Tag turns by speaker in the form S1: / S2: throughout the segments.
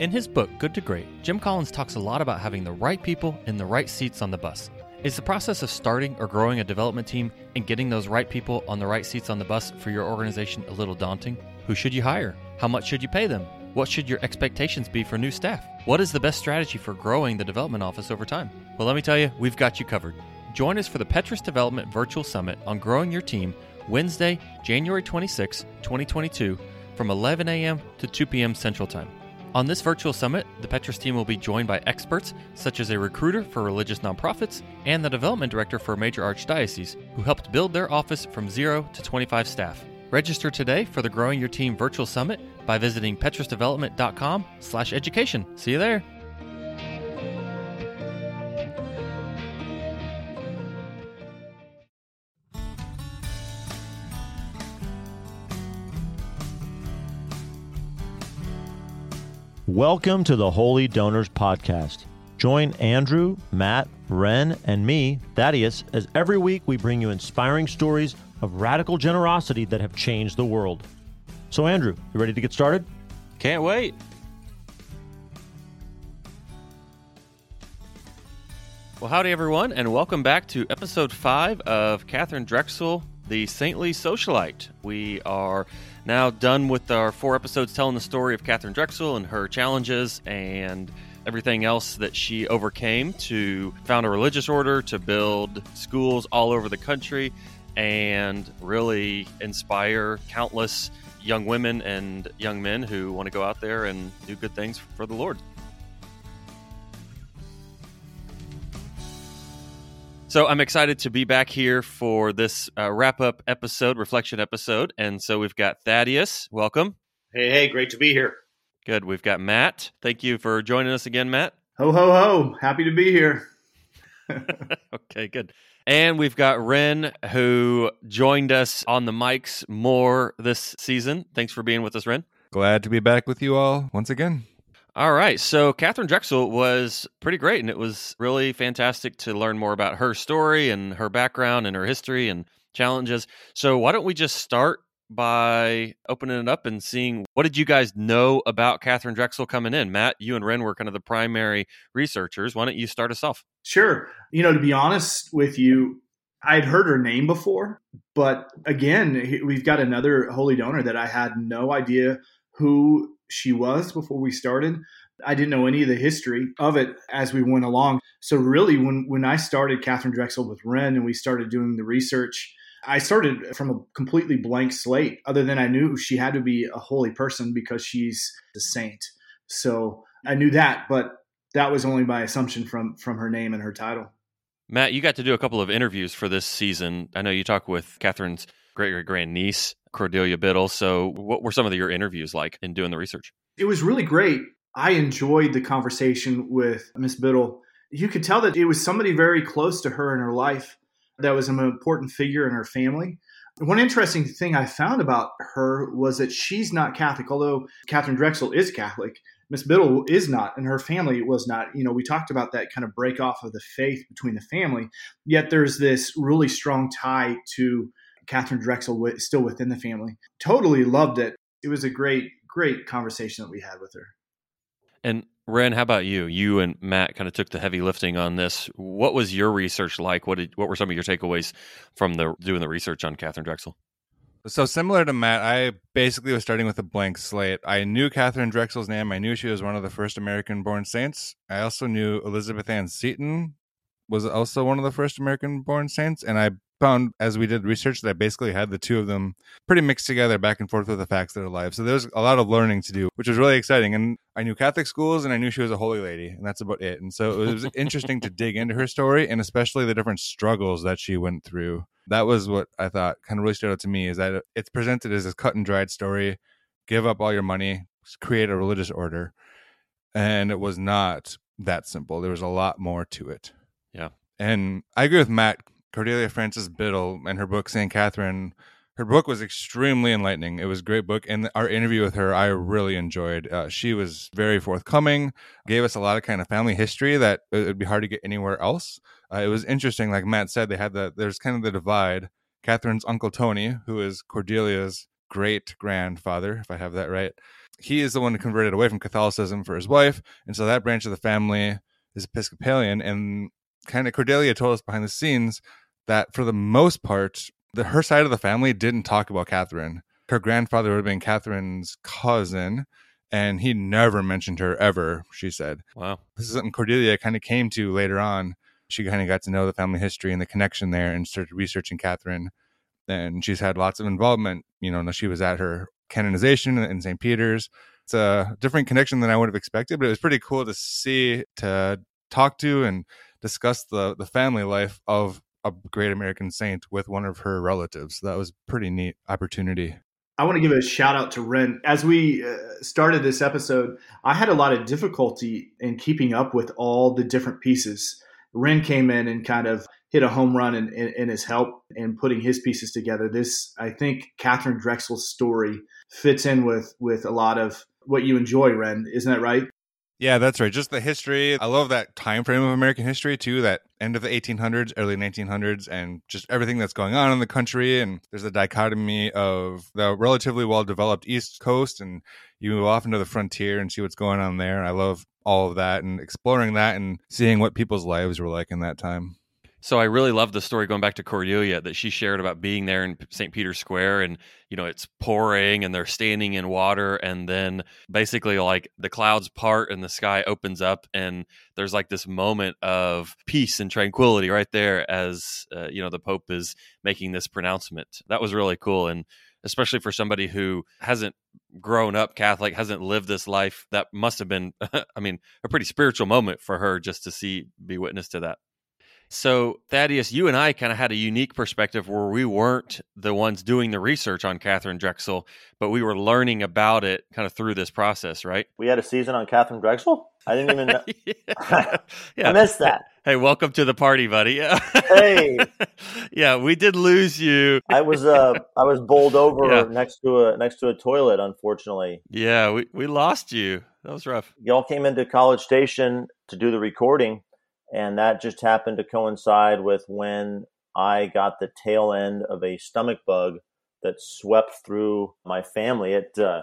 S1: In his book, Good to Great, Jim Collins talks a lot about having the right people in the right seats on the bus. Is the process of starting or growing a development team and getting those right people on the right seats on the bus for your organization a little daunting? Who should you hire? How much should you pay them? What should your expectations be for new staff? What is the best strategy for growing the development office over time? Well, let me tell you, we've got you covered. Join us for the Petrus Development Virtual Summit on growing your team Wednesday, January 26, 2022, from 11 a.m. to 2 p.m. Central Time. On this virtual summit, the Petrus team will be joined by experts such as a recruiter for religious nonprofits and the development director for a major archdiocese who helped build their office from zero to 25 staff. Register today for the Growing Your Team virtual summit by visiting petrusdevelopment.com/education. See you there.
S2: Welcome to the Holy Donors Podcast. Join Andrew, Matt, Rhen, and me, Thaddeus, as every week we bring you inspiring stories of radical generosity that have changed the world. So, Andrew, you ready to get started?
S1: Can't wait. Well, howdy, everyone, and welcome back to episode five of Katharine Drexel, the Saintly Socialite. We are now done with our four episodes telling the story of Katharine Drexel and her challenges and everything else that she overcame to found a religious order, to build schools all over the country, and really inspire countless young women and young men who want to go out there and do good things for the Lord. So I'm excited to be back here for this uh, wrap up episode, reflection episode. And so we've got Thaddeus. Welcome.
S3: Hey, hey, great to be here.
S1: Good. We've got Matt. Thank you for joining us again, Matt.
S3: Ho, ho, ho. Happy to be here.
S1: okay, good. And we've got Rhen, who joined us on the mics more this season. Thanks for being with us, Rhen.
S4: Glad to be back with you all once again.
S1: All right. So Katharine Drexel was pretty great, and it was really fantastic to learn more about her story and her background and her history and challenges. So why don't we just start by opening it up and seeing what did you guys know about Katharine Drexel coming in? Matt, you and Rhen were kind of the primary researchers. Why don't you start us off?
S3: Sure. You know, to be honest with you, I'd heard her name before, but again, we've got another holy donor that I had no idea who she was before we started. I didn't know any of the history of it as we went along. So really, when when I started Katharine Drexel with Rhen and we started doing the research, I started from a completely blank slate. Other than I knew she had to be a holy person because she's a saint. So I knew that, but that was only by assumption from from her name and her title.
S1: Matt, you got to do a couple of interviews for this season. I know you talked with Katharine's great great grand niece Cordelia Biddle. So, what were some of your interviews like in doing the research?
S3: It was really great. I enjoyed the conversation with Miss Biddle. You could tell that it was somebody very close to her in her life that was an important figure in her family. One interesting thing I found about her was that she's not Catholic, although Katharine Drexel is Catholic. Miss Biddle is not, and her family was not. You know, we talked about that kind of break off of the faith between the family, yet there's this really strong tie to Katharine Drexel w- still within the family. Totally loved it. It was a great, great conversation that we had with her.
S1: And Rhen, how about you? You and Matt kind of took the heavy lifting on this. What was your research like? What did what were some of your takeaways from the doing the research on Katharine Drexel?
S4: So similar to Matt, I basically was starting with a blank slate. I knew Katharine Drexel's name. I knew she was one of the first American-born saints. I also knew Elizabeth Ann Seton was also one of the first American-born saints, and I found as we did research that I basically had the two of them pretty mixed together back and forth with the facts that are lives. So there's a lot of learning to do, which was really exciting. And I knew Catholic schools and I knew she was a holy lady, and that's about it. And so it was interesting to dig into her story and especially the different struggles that she went through. That was what I thought kind of really stood out to me is that it's presented as a cut and dried story. Give up all your money, create a religious order. And it was not that simple. There was a lot more to it.
S1: Yeah.
S4: And I agree with Matt Cordelia Frances Biddle and her book St. Katharine. Her book was extremely enlightening. It was a great book, and our interview with her I really enjoyed. Uh, she was very forthcoming, gave us a lot of kind of family history that it would be hard to get anywhere else. Uh, it was interesting, like Matt said, they had the there's kind of the divide. Katharine's uncle Tony, who is Cordelia's great grandfather, if I have that right. He is the one who converted away from Catholicism for his wife. And so that branch of the family is Episcopalian. And kind of Cordelia told us behind the scenes that for the most part, the, her side of the family didn't talk about Katharine. Her grandfather would have been Katharine's cousin, and he never mentioned her ever, she said.
S1: Wow.
S4: This is something Cordelia kind of came to later on. She kind of got to know the family history and the connection there and started researching Katharine. And she's had lots of involvement. You know, she was at her canonization in St. Peter's. It's a different connection than I would have expected, but it was pretty cool to see, to talk to, and discuss the the family life of a great American saint with one of her relatives. That was pretty neat opportunity.
S3: I want to give a shout out to Rhen. As we uh, started this episode, I had a lot of difficulty in keeping up with all the different pieces. Rhen came in and kind of hit a home run in, in, in, his help in putting his pieces together. This, I think, Katharine Drexel's story fits in with with a lot of what you enjoy, Rhen. Isn't that right?
S4: Yeah, that's right. Just the history. I love that time frame of American history too. That end of the 1800s, early 1900s, and just everything that's going on in the country. And there's a dichotomy of the relatively well developed East Coast, and you move off into the frontier and see what's going on there. I love all of that and exploring that and seeing what people's lives were like in that time.
S1: So I really love the story going back to Cordelia that she shared about being there in St. Peter's Square and you know it's pouring and they're standing in water and then basically like the clouds part and the sky opens up and there's like this moment of peace and tranquility right there as uh, you know the pope is making this pronouncement. That was really cool and especially for somebody who hasn't grown up Catholic, hasn't lived this life. That must have been I mean a pretty spiritual moment for her just to see be witness to that. So, Thaddeus, you and I kind of had a unique perspective where we weren't the ones doing the research on Katharine Drexel, but we were learning about it kind of through this process, right?
S2: We had a season on Katharine Drexel? I didn't even know.
S1: yeah.
S2: yeah. I missed that.
S1: Hey, welcome to the party, buddy.
S2: hey.
S1: Yeah, we did lose you.
S2: I was uh I was bowled over yeah. next to a next to a toilet, unfortunately.
S1: Yeah, we, we lost you. That was rough.
S2: Y'all came into College Station to do the recording and that just happened to coincide with when I got the tail end of a stomach bug that swept through my family. It uh,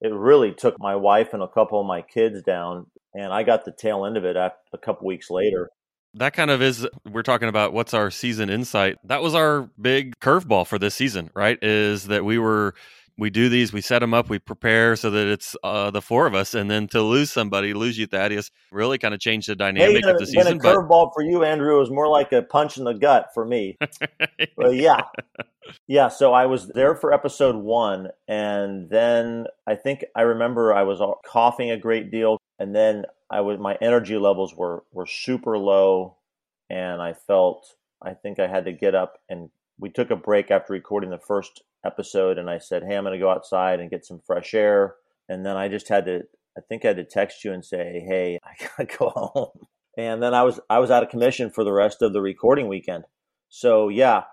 S2: it really took my wife and a couple of my kids down, and I got the tail end of it a couple weeks later.
S1: That kind of is we're talking about what's our season insight. That was our big curveball for this season, right? Is that we were we do these, we set them up, we prepare so that it's uh, the four of us, and then to lose somebody, lose you, Thaddeus, really kind of changed the dynamic
S2: hey,
S1: of the season.
S2: a curveball for you, Andrew, was more like a punch in the gut for me. but yeah, yeah. So I was there for episode one, and then I think I remember I was coughing a great deal, and then I was my energy levels were were super low, and I felt I think I had to get up and we took a break after recording the first episode and I said, Hey, I'm going to go outside and get some fresh air. And then I just had to, I think I had to text you and say, Hey, I got to go home. And then I was, I was out of commission for the rest of the recording weekend. So yeah,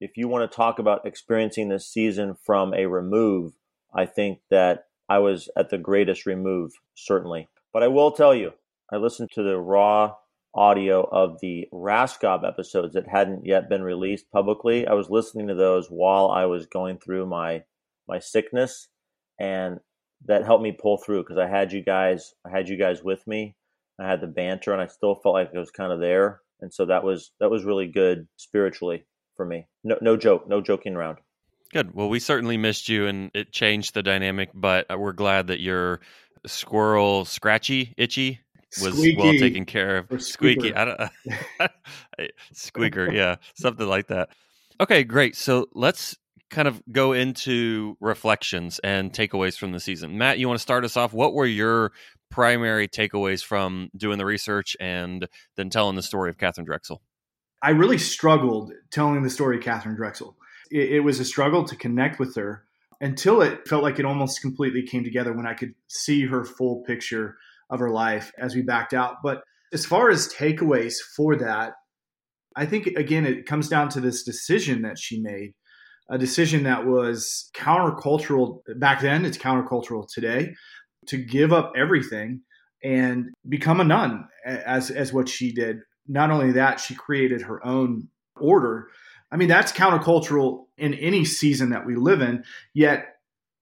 S2: if you want to talk about experiencing this season from a remove, I think that I was at the greatest remove, certainly. But I will tell you, I listened to the raw audio of the Raskob episodes that hadn't yet been released publicly. I was listening to those while I was going through my my sickness, and that helped me pull through because I had you guys, I had you guys with me. I had the banter, and I still felt like I was kind of there, and so that was that was really good spiritually for me. No, no joke, no joking around.
S1: Good. Well, we certainly missed you, and it changed the dynamic. But uh, we're glad that you're squirrel scratchy, itchy was Squeaky well taken care of. Squeaky, I don't, squeaker, yeah, something like that. Okay, great. So let's kind of go into reflections and takeaways from the season. Matt, you want to start us off? What were your primary takeaways from doing the research and then telling the story of Katharine Drexel?
S3: I really struggled telling the story of Katharine Drexel. It, it was a struggle to connect with her until it felt like it almost completely came together when I could see her full picture of her life as we backed out. But as far as takeaways for that, I think again it comes down to this decision that she made, a decision that was countercultural back then. It's countercultural today to give up everything and become a nun, as as what she did. Not only that, she created her own order. I mean, that's countercultural in any season that we live in. Yet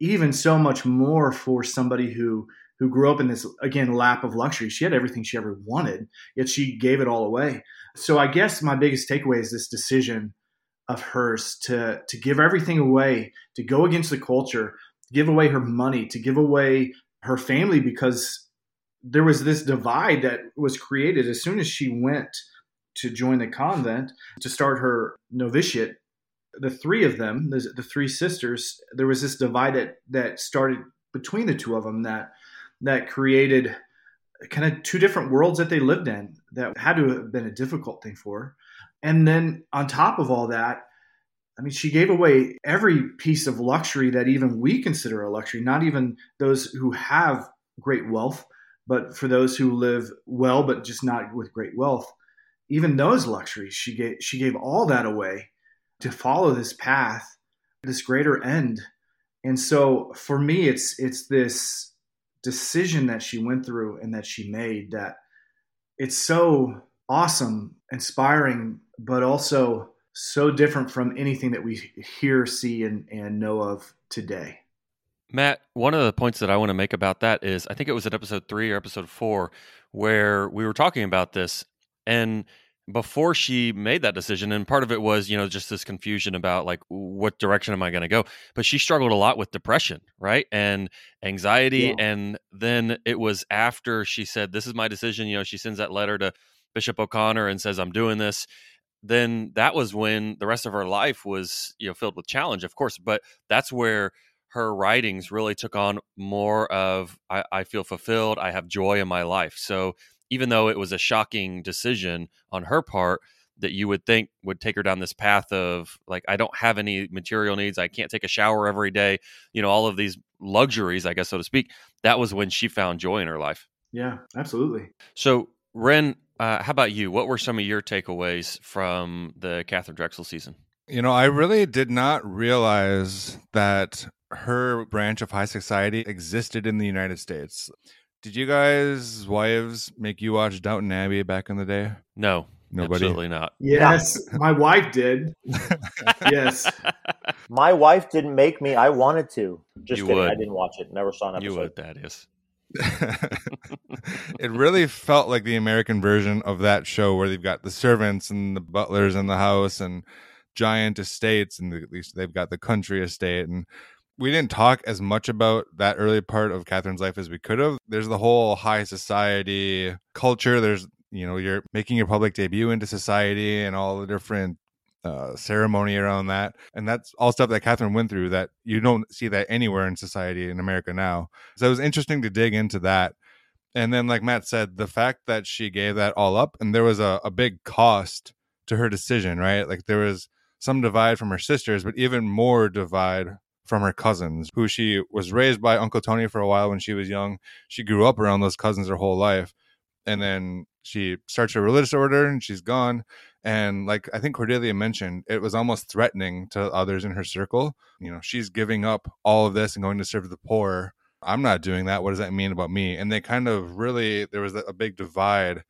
S3: even so much more for somebody who who grew up in this again lap of luxury. She had everything she ever wanted, yet she gave it all away. So I guess my biggest takeaway is this decision of hers to to give everything away, to go against the culture, give away her money, to give away her family because there was this divide that was created as soon as she went to join the convent to start her novitiate the three of them the, the three sisters there was this divide that, that started between the two of them that that created kind of two different worlds that they lived in that had to have been a difficult thing for her and then on top of all that I mean, she gave away every piece of luxury that even we consider a luxury, not even those who have great wealth, but for those who live well, but just not with great wealth, even those luxuries, she gave, she gave all that away to follow this path, this greater end. And so for me, it's, it's this decision that she went through and that she made that it's so awesome, inspiring, but also so different from anything that we hear, see, and, and know of today.
S1: Matt, one of the points that I want to make about that is I think it was in episode three or episode four where we were talking about this. And before she made that decision, and part of it was, you know, just this confusion about like, what direction am I going to go? But she struggled a lot with depression, right? And anxiety. Yeah. And then it was after she said, This is my decision. You know, she sends that letter to Bishop O'Connor and says, I'm doing this then that was when the rest of her life was you know filled with challenge of course but that's where her writings really took on more of I, I, feel fulfilled i have joy in my life so even though it was a shocking decision on her part that you would think would take her down this path of like i don't have any material needs i can't take a shower every day you know all of these luxuries i guess so to speak that was when she found joy in her life
S3: yeah absolutely
S1: so ren uh, how about you? What were some of your takeaways from the Katharine Drexel season?
S4: You know, I really did not realize that her branch of high society existed in the United States. Did you guys, wives, make you watch Downton Abbey back in the day?
S1: No. Nobody? Absolutely not.
S3: Yes, my wife did. yes.
S2: My wife didn't make me. I wanted to. Just you kidding. Would. I didn't watch it. Never saw an episode.
S1: You would, that is.
S4: it really felt like the American version of that show where they've got the servants and the butlers in the house and giant estates, and at least they've got the country estate. And we didn't talk as much about that early part of Katharine's life as we could have. There's the whole high society culture. There's you know you're making your public debut into society and all the different uh, ceremony around that. And that's all stuff that Katharine went through that you don't see that anywhere in society in America now. So it was interesting to dig into that. And then, like Matt said, the fact that she gave that all up and there was a, a big cost to her decision, right? Like there was some divide from her sisters, but even more divide from her cousins, who she was raised by Uncle Tony for a while when she was young. She grew up around those cousins her whole life. And then she starts her religious order and she's gone and like i think cordelia mentioned it was almost threatening to others in her circle you know she's giving up all of this and going to serve the poor i'm not doing that what does that mean about me and they kind of really there was a big divide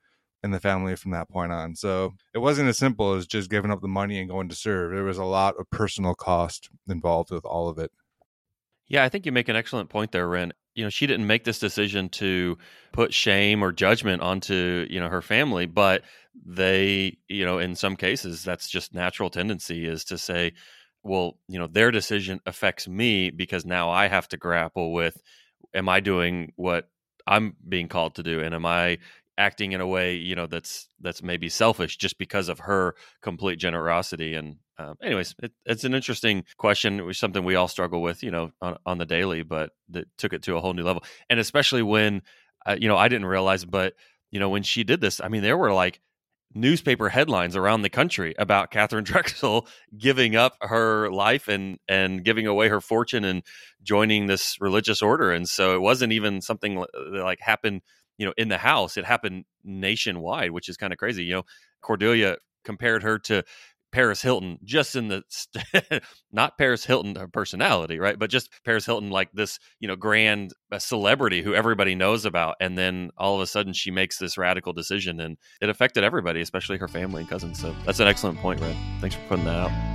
S4: in the family from that point on. So it wasn't as simple as just giving up the money and going to serve. There was a lot of personal cost involved with all of it.
S1: Yeah, I think you make an excellent point there, Rhen. You know, she didn't make this decision to put shame or judgment onto, you know, her family, but they, you know, in some cases that's just natural tendency is to say, well, you know, their decision affects me because now I have to grapple with am I doing what I'm being called to do? And am I acting in a way, you know, that's that's maybe selfish just because of her complete generosity and um, anyways, it, it's an interesting question. It was something we all struggle with, you know, on, on the daily, but that took it to a whole new level. And especially when, uh, you know, I didn't realize, but you know, when she did this, I mean, there were like newspaper headlines around the country about Katharine Drexel giving up her life and and giving away her fortune and joining this religious order. And so it wasn't even something that like happened, you know, in the house. It happened nationwide, which is kind of crazy. You know, Cordelia compared her to Paris Hilton, just in the st- not Paris Hilton her personality, right? But just Paris Hilton, like this, you know, grand celebrity who everybody knows about, and then all of a sudden she makes this radical decision, and it affected everybody, especially her family and cousins. So that's an excellent point, Red. Thanks for putting that out.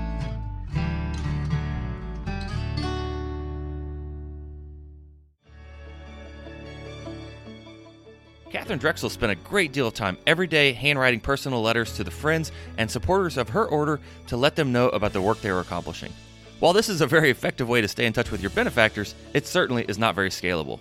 S1: Katharine Drexel spent a great deal of time every day handwriting personal letters to the friends and supporters of her order to let them know about the work they were accomplishing. While this is a very effective way to stay in touch with your benefactors, it certainly is not very scalable.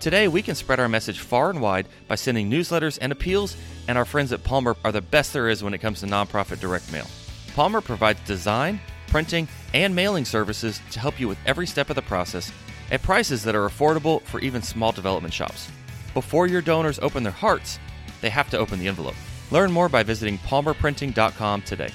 S1: Today, we can spread our message far and wide by sending newsletters and appeals, and our friends at Palmer are the best there is when it comes to nonprofit direct mail. Palmer provides design, printing, and mailing services to help you with every step of the process at prices that are affordable for even small development shops. Before your donors open their hearts, they have to open the envelope. Learn more by visiting palmerprinting.com today.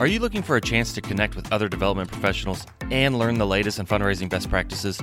S1: Are you looking for a chance to connect with other development professionals and learn the latest in fundraising best practices?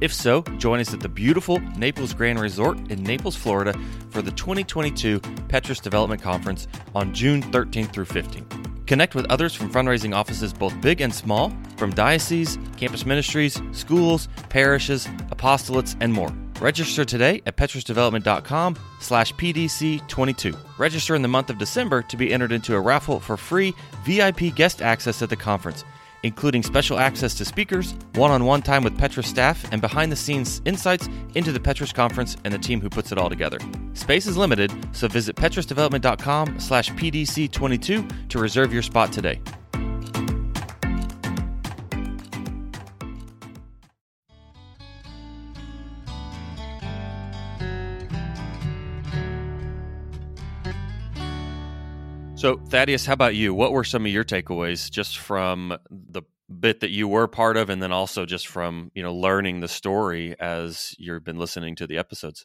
S1: If so, join us at the beautiful Naples Grand Resort in Naples, Florida for the 2022 Petrus Development Conference on June 13th through 15th. Connect with others from fundraising offices both big and small, from dioceses, campus ministries, schools, parishes, apostolates, and more. Register today at petrusdevelopment.com slash PDC22. Register in the month of December to be entered into a raffle for free VIP guest access at the conference, including special access to speakers, one-on-one time with Petrus staff, and behind-the-scenes insights into the Petrus conference and the team who puts it all together. Space is limited, so visit petrusdevelopment.com slash PDC22 to reserve your spot today. So, Thaddeus, how about you? What were some of your takeaways just from the bit that you were part of, and then also just from you know learning the story as you've been listening to the episodes?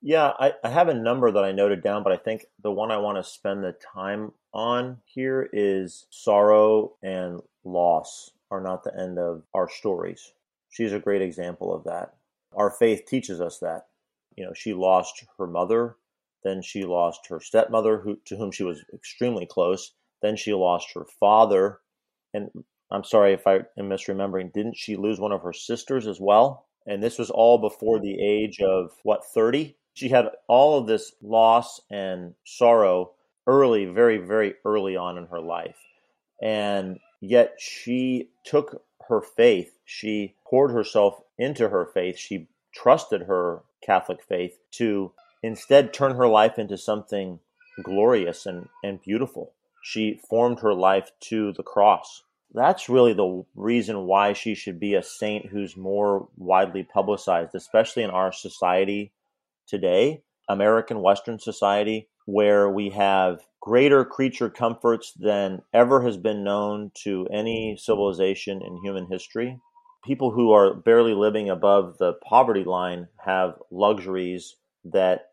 S2: Yeah, I, I have a number that I noted down, but I think the one I want to spend the time on here is sorrow and loss are not the end of our stories. She's a great example of that. Our faith teaches us that. You know, she lost her mother then she lost her stepmother, who, to whom she was extremely close. Then she lost her father. And I'm sorry if I am misremembering. Didn't she lose one of her sisters as well? And this was all before the age of, what, 30? She had all of this loss and sorrow early, very, very early on in her life. And yet she took her faith, she poured herself into her faith, she trusted her Catholic faith to instead turn her life into something glorious and, and beautiful. She formed her life to the cross. That's really the reason why she should be a saint who's more widely publicized, especially in our society today, American Western society, where we have greater creature comforts than ever has been known to any civilization in human history. People who are barely living above the poverty line have luxuries that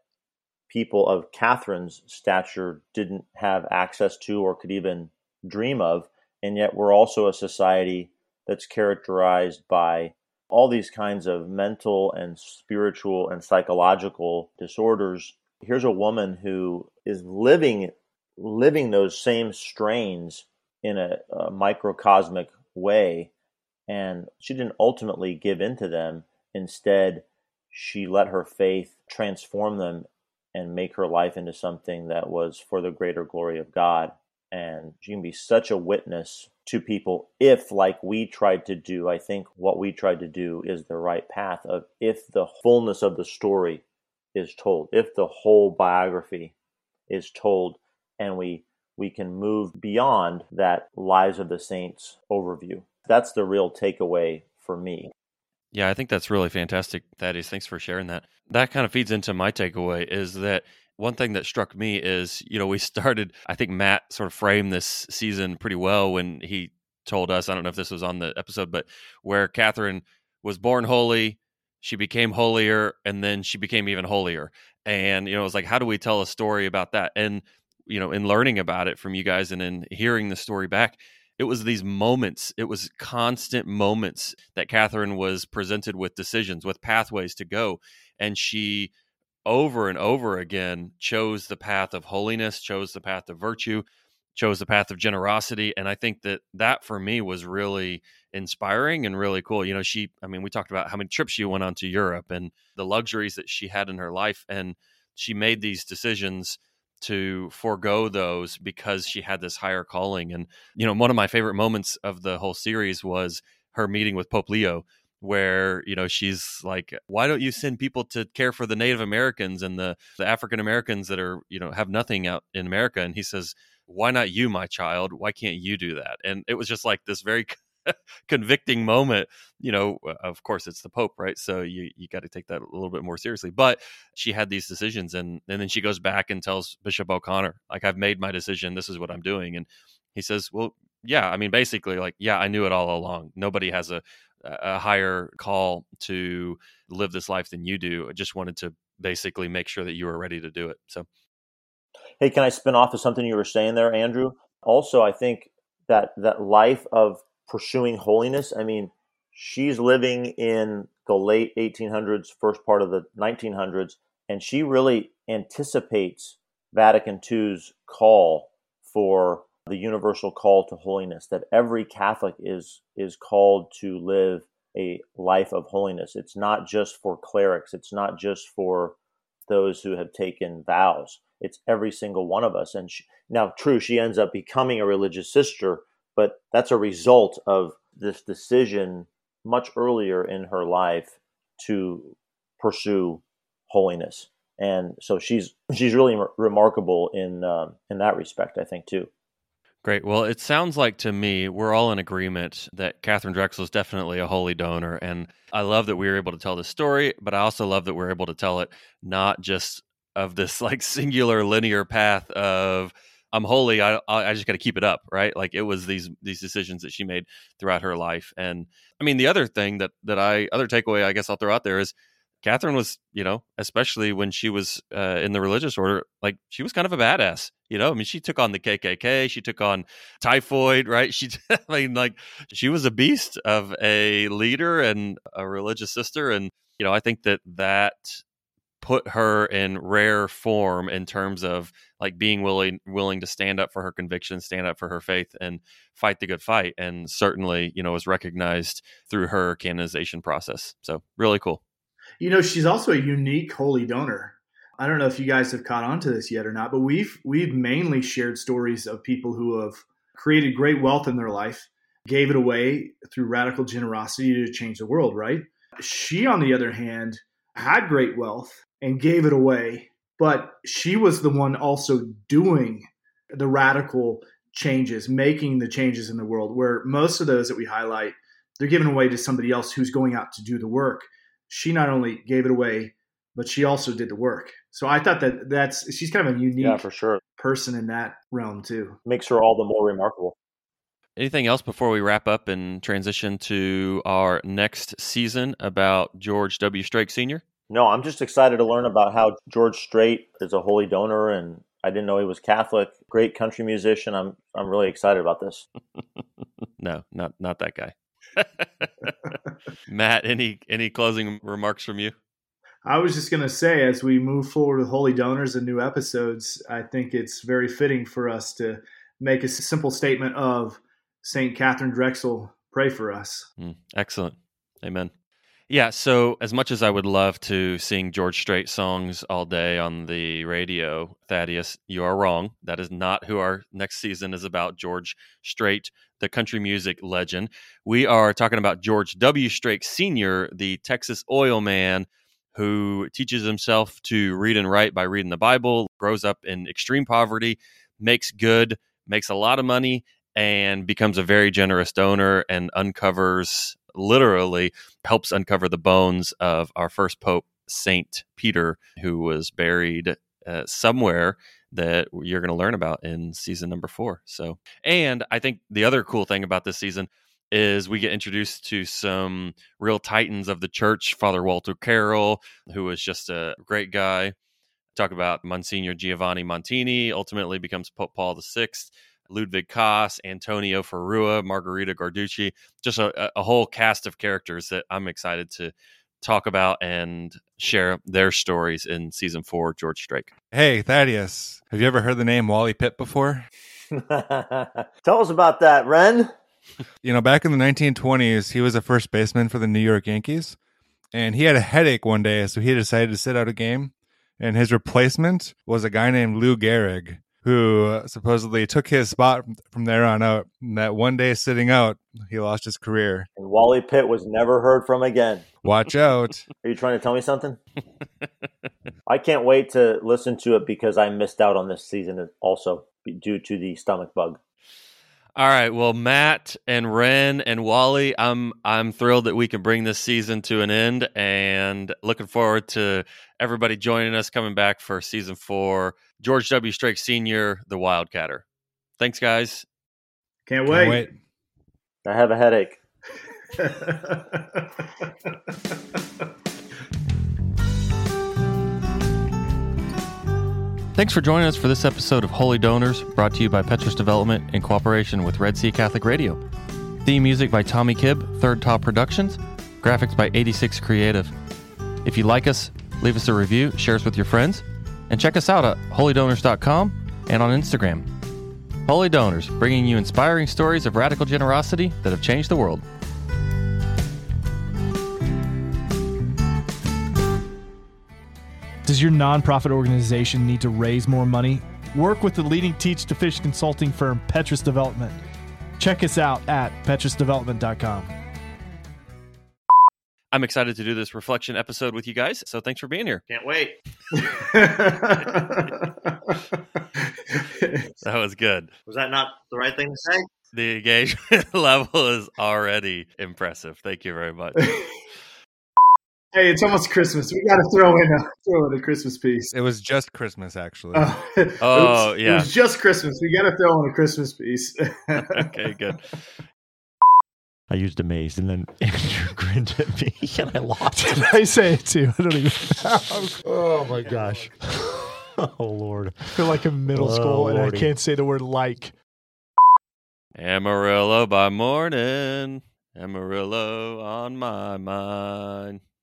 S2: people of Katharine's stature didn't have access to or could even dream of. And yet, we're also a society that's characterized by all these kinds of mental and spiritual and psychological disorders. Here's a woman who is living living those same strains in a, a microcosmic way and she didn't ultimately give in to them instead she let her faith transform them and make her life into something that was for the greater glory of God. And she can be such a witness to people if, like we tried to do, I think what we tried to do is the right path of if the fullness of the story is told, if the whole biography is told, and we we can move beyond that lives of the saints overview. That's the real takeaway for me.
S1: Yeah, I think that's really fantastic, Thaddeus. Thanks for sharing that. That kind of feeds into my takeaway is that one thing that struck me is, you know, we started, I think Matt sort of framed this season pretty well when he told us, I don't know if this was on the episode, but where Katharine was born holy, she became holier, and then she became even holier. And, you know, it was like, how do we tell a story about that? And, you know, in learning about it from you guys and in hearing the story back, it was these moments, it was constant moments that Katharine was presented with decisions, with pathways to go. And she, over and over again, chose the path of holiness, chose the path of virtue, chose the path of generosity. And I think that that for me was really inspiring and really cool. You know, she, I mean, we talked about how many trips she went on to Europe and the luxuries that she had in her life. And she made these decisions to forego those because she had this higher calling. And, you know, mm-hmm. one of my favorite moments of the whole series was her meeting with Pope Leo where you know she's like why don't you send people to care for the native americans and the, the african americans that are you know have nothing out in america? And he says why not you my child? Why can't you do that? And it was just like this very convicting moment you know uh, of course it's the pope right so you you got to take that a little bit more seriously but she had these decisions and and then she goes back and tells bishop o'connor like i've made my decision this is what i'm doing and he says well yeah i mean basically like yeah i knew it all along nobody has a a higher call to live this life than you do. I just wanted to basically make sure that you were ready to do it. So,
S2: hey, can I spin off of something you were saying there, Andrew? Also, I think that that life of pursuing holiness. I mean, she's living in the late 1800s, first part of the 1900s, and she really anticipates Vatican II's call for the universal call to holiness that every Catholic is is called to live a life of holiness. It's not just for clerics, it's not just for those who have taken vows. It's every single one of us. And she, now, true, she ends up becoming a religious sister, but that's a result of this decision much earlier in her life to pursue holiness. And so she's she's really remarkable in uh, in that respect, I think, too.
S1: Great. Well, it sounds like to me we're all in agreement that Katharine Drexel is definitely a holy donor, and I love that we were able to tell this story. But I also love that we're able to tell it not just of this like singular linear path of I'm holy, I I just got to keep it up, right? Like it was these these decisions that she made throughout her life, and I mean the other thing that that I other takeaway I guess I'll throw out there is Katharine was, you know, especially when she was uh, in the religious order, like she was kind of a badass. You know, I mean, she took on the KKK, she took on typhoid, right? She, I mean, like she was a beast of a leader and a religious sister, and you know, I think that that put her in rare form in terms of like being willing willing to stand up for her convictions, stand up for her faith, and fight the good fight. And certainly, you know, was recognized through her canonization process. So really cool.
S3: You know, she's also a unique holy donor. I don't know if you guys have caught on to this yet or not, but we've we've mainly shared stories of people who have created great wealth in their life, gave it away through radical generosity to change the world, right? She on the other hand had great wealth and gave it away, but she was the one also doing the radical changes, making the changes in the world where most of those that we highlight they're given away to somebody else who's going out to do the work she not only gave it away, but she also did the work. So I thought that that's she's kind of a unique
S2: yeah, for sure.
S3: person in that realm too.
S2: Makes her all the more remarkable.
S1: Anything else before we wrap up and transition to our next season about George W. Strake Sr.?
S2: No, I'm just excited to learn about how George Strait is a holy donor and I didn't know he was Catholic. Great country musician. I'm I'm really excited about this.
S1: no, not not that guy. Matt, any any closing remarks from you?
S3: I was just going to say, as we move forward with Holy Donors and new episodes, I think it's very fitting for us to make a simple statement of St. Katharine Drexel, pray for us.
S1: Mm, excellent. Amen. Yeah, so as much as I would love to sing George Strait songs all day on the radio, Thaddeus, you are wrong. That is not who our next season is about, George Strait, the country music legend. We are talking about George W. Strake Sr., the Texas oil man who teaches himself to read and write by reading the Bible, grows up in extreme poverty, makes good, makes a lot of money, and becomes a very generous donor and uncovers literally helps uncover the bones of our first pope, Saint Peter, who was buried uh, somewhere that you're going to learn about in season number four. So, and I think the other cool thing about this season is we get introduced to some real titans of the church. Father Walter Carroll, who was just a great guy. Talk about Monsignor Giovanni Montini, ultimately becomes Pope Paul VI. Ludwig Kaas, Antonio Ferrua, Margherita Guarducci, just a, a whole cast of characters that I'm excited to talk about and share their stories in season four, George Strake.
S4: Hey, Thaddeus, have you ever heard the name Wally Pipp before?
S2: Tell us about that, Rhen.
S4: You know, back in the 1920s, he was a first baseman for the New York Yankees, and he had a headache one day, so he decided to sit out a game. And his replacement was a guy named Lou Gehrig, who supposedly took his spot from there on out. And that one day sitting out, he lost his career.
S2: And Wally Pipp was never heard from again.
S4: Watch out.
S2: Are you trying to tell me something? I can't wait to listen to it because I missed out on this season also due to the stomach bug.
S1: All right, well, Matt and Rhen and Wally, I'm I'm thrilled that we can bring this season to an end, and looking forward to everybody joining us coming back for season four. George W. Strake Senior, the Wildcatter. Thanks, guys.
S3: Can't wait. Can't wait.
S2: I have a headache.
S1: Thanks for joining us for this episode of Holy Donors, brought to you by Petrus Development in cooperation with RED-C Catholic Radio. Theme music by Tommy Kibb, Third Top Productions. Graphics by 86 Creative. If you like us, leave us a review, share us with your friends, and check us out at holydonors.com and on Instagram. Holy Donors, bringing you inspiring stories of radical generosity that have changed the world.
S5: Does your nonprofit organization need to raise more money? Work with the leading teach to fish consulting firm Petrus Development. Check us out at petrusdevelopment.com.
S1: I'm excited to do this reflection episode with you guys. So thanks for being here.
S2: Can't wait.
S1: that was good.
S2: Was that not the right thing to say?
S1: The engagement level is already impressive. Thank you very much.
S3: Hey, it's almost Christmas. We got to throw in a throw in a Christmas piece.
S4: It was just Christmas, actually.
S1: Uh, oh
S3: was,
S1: yeah,
S3: it was just Christmas. We got to throw in a Christmas piece.
S1: okay, good.
S2: I used amazed, and then Andrew grinned at me, and I lost.
S5: Did I say it too? I don't even.
S2: oh my gosh. oh Lord.
S5: I feel like I'm middle oh, school, Lordy. and I can't say the word like.
S1: Amarillo by morning, Amarillo on my mind.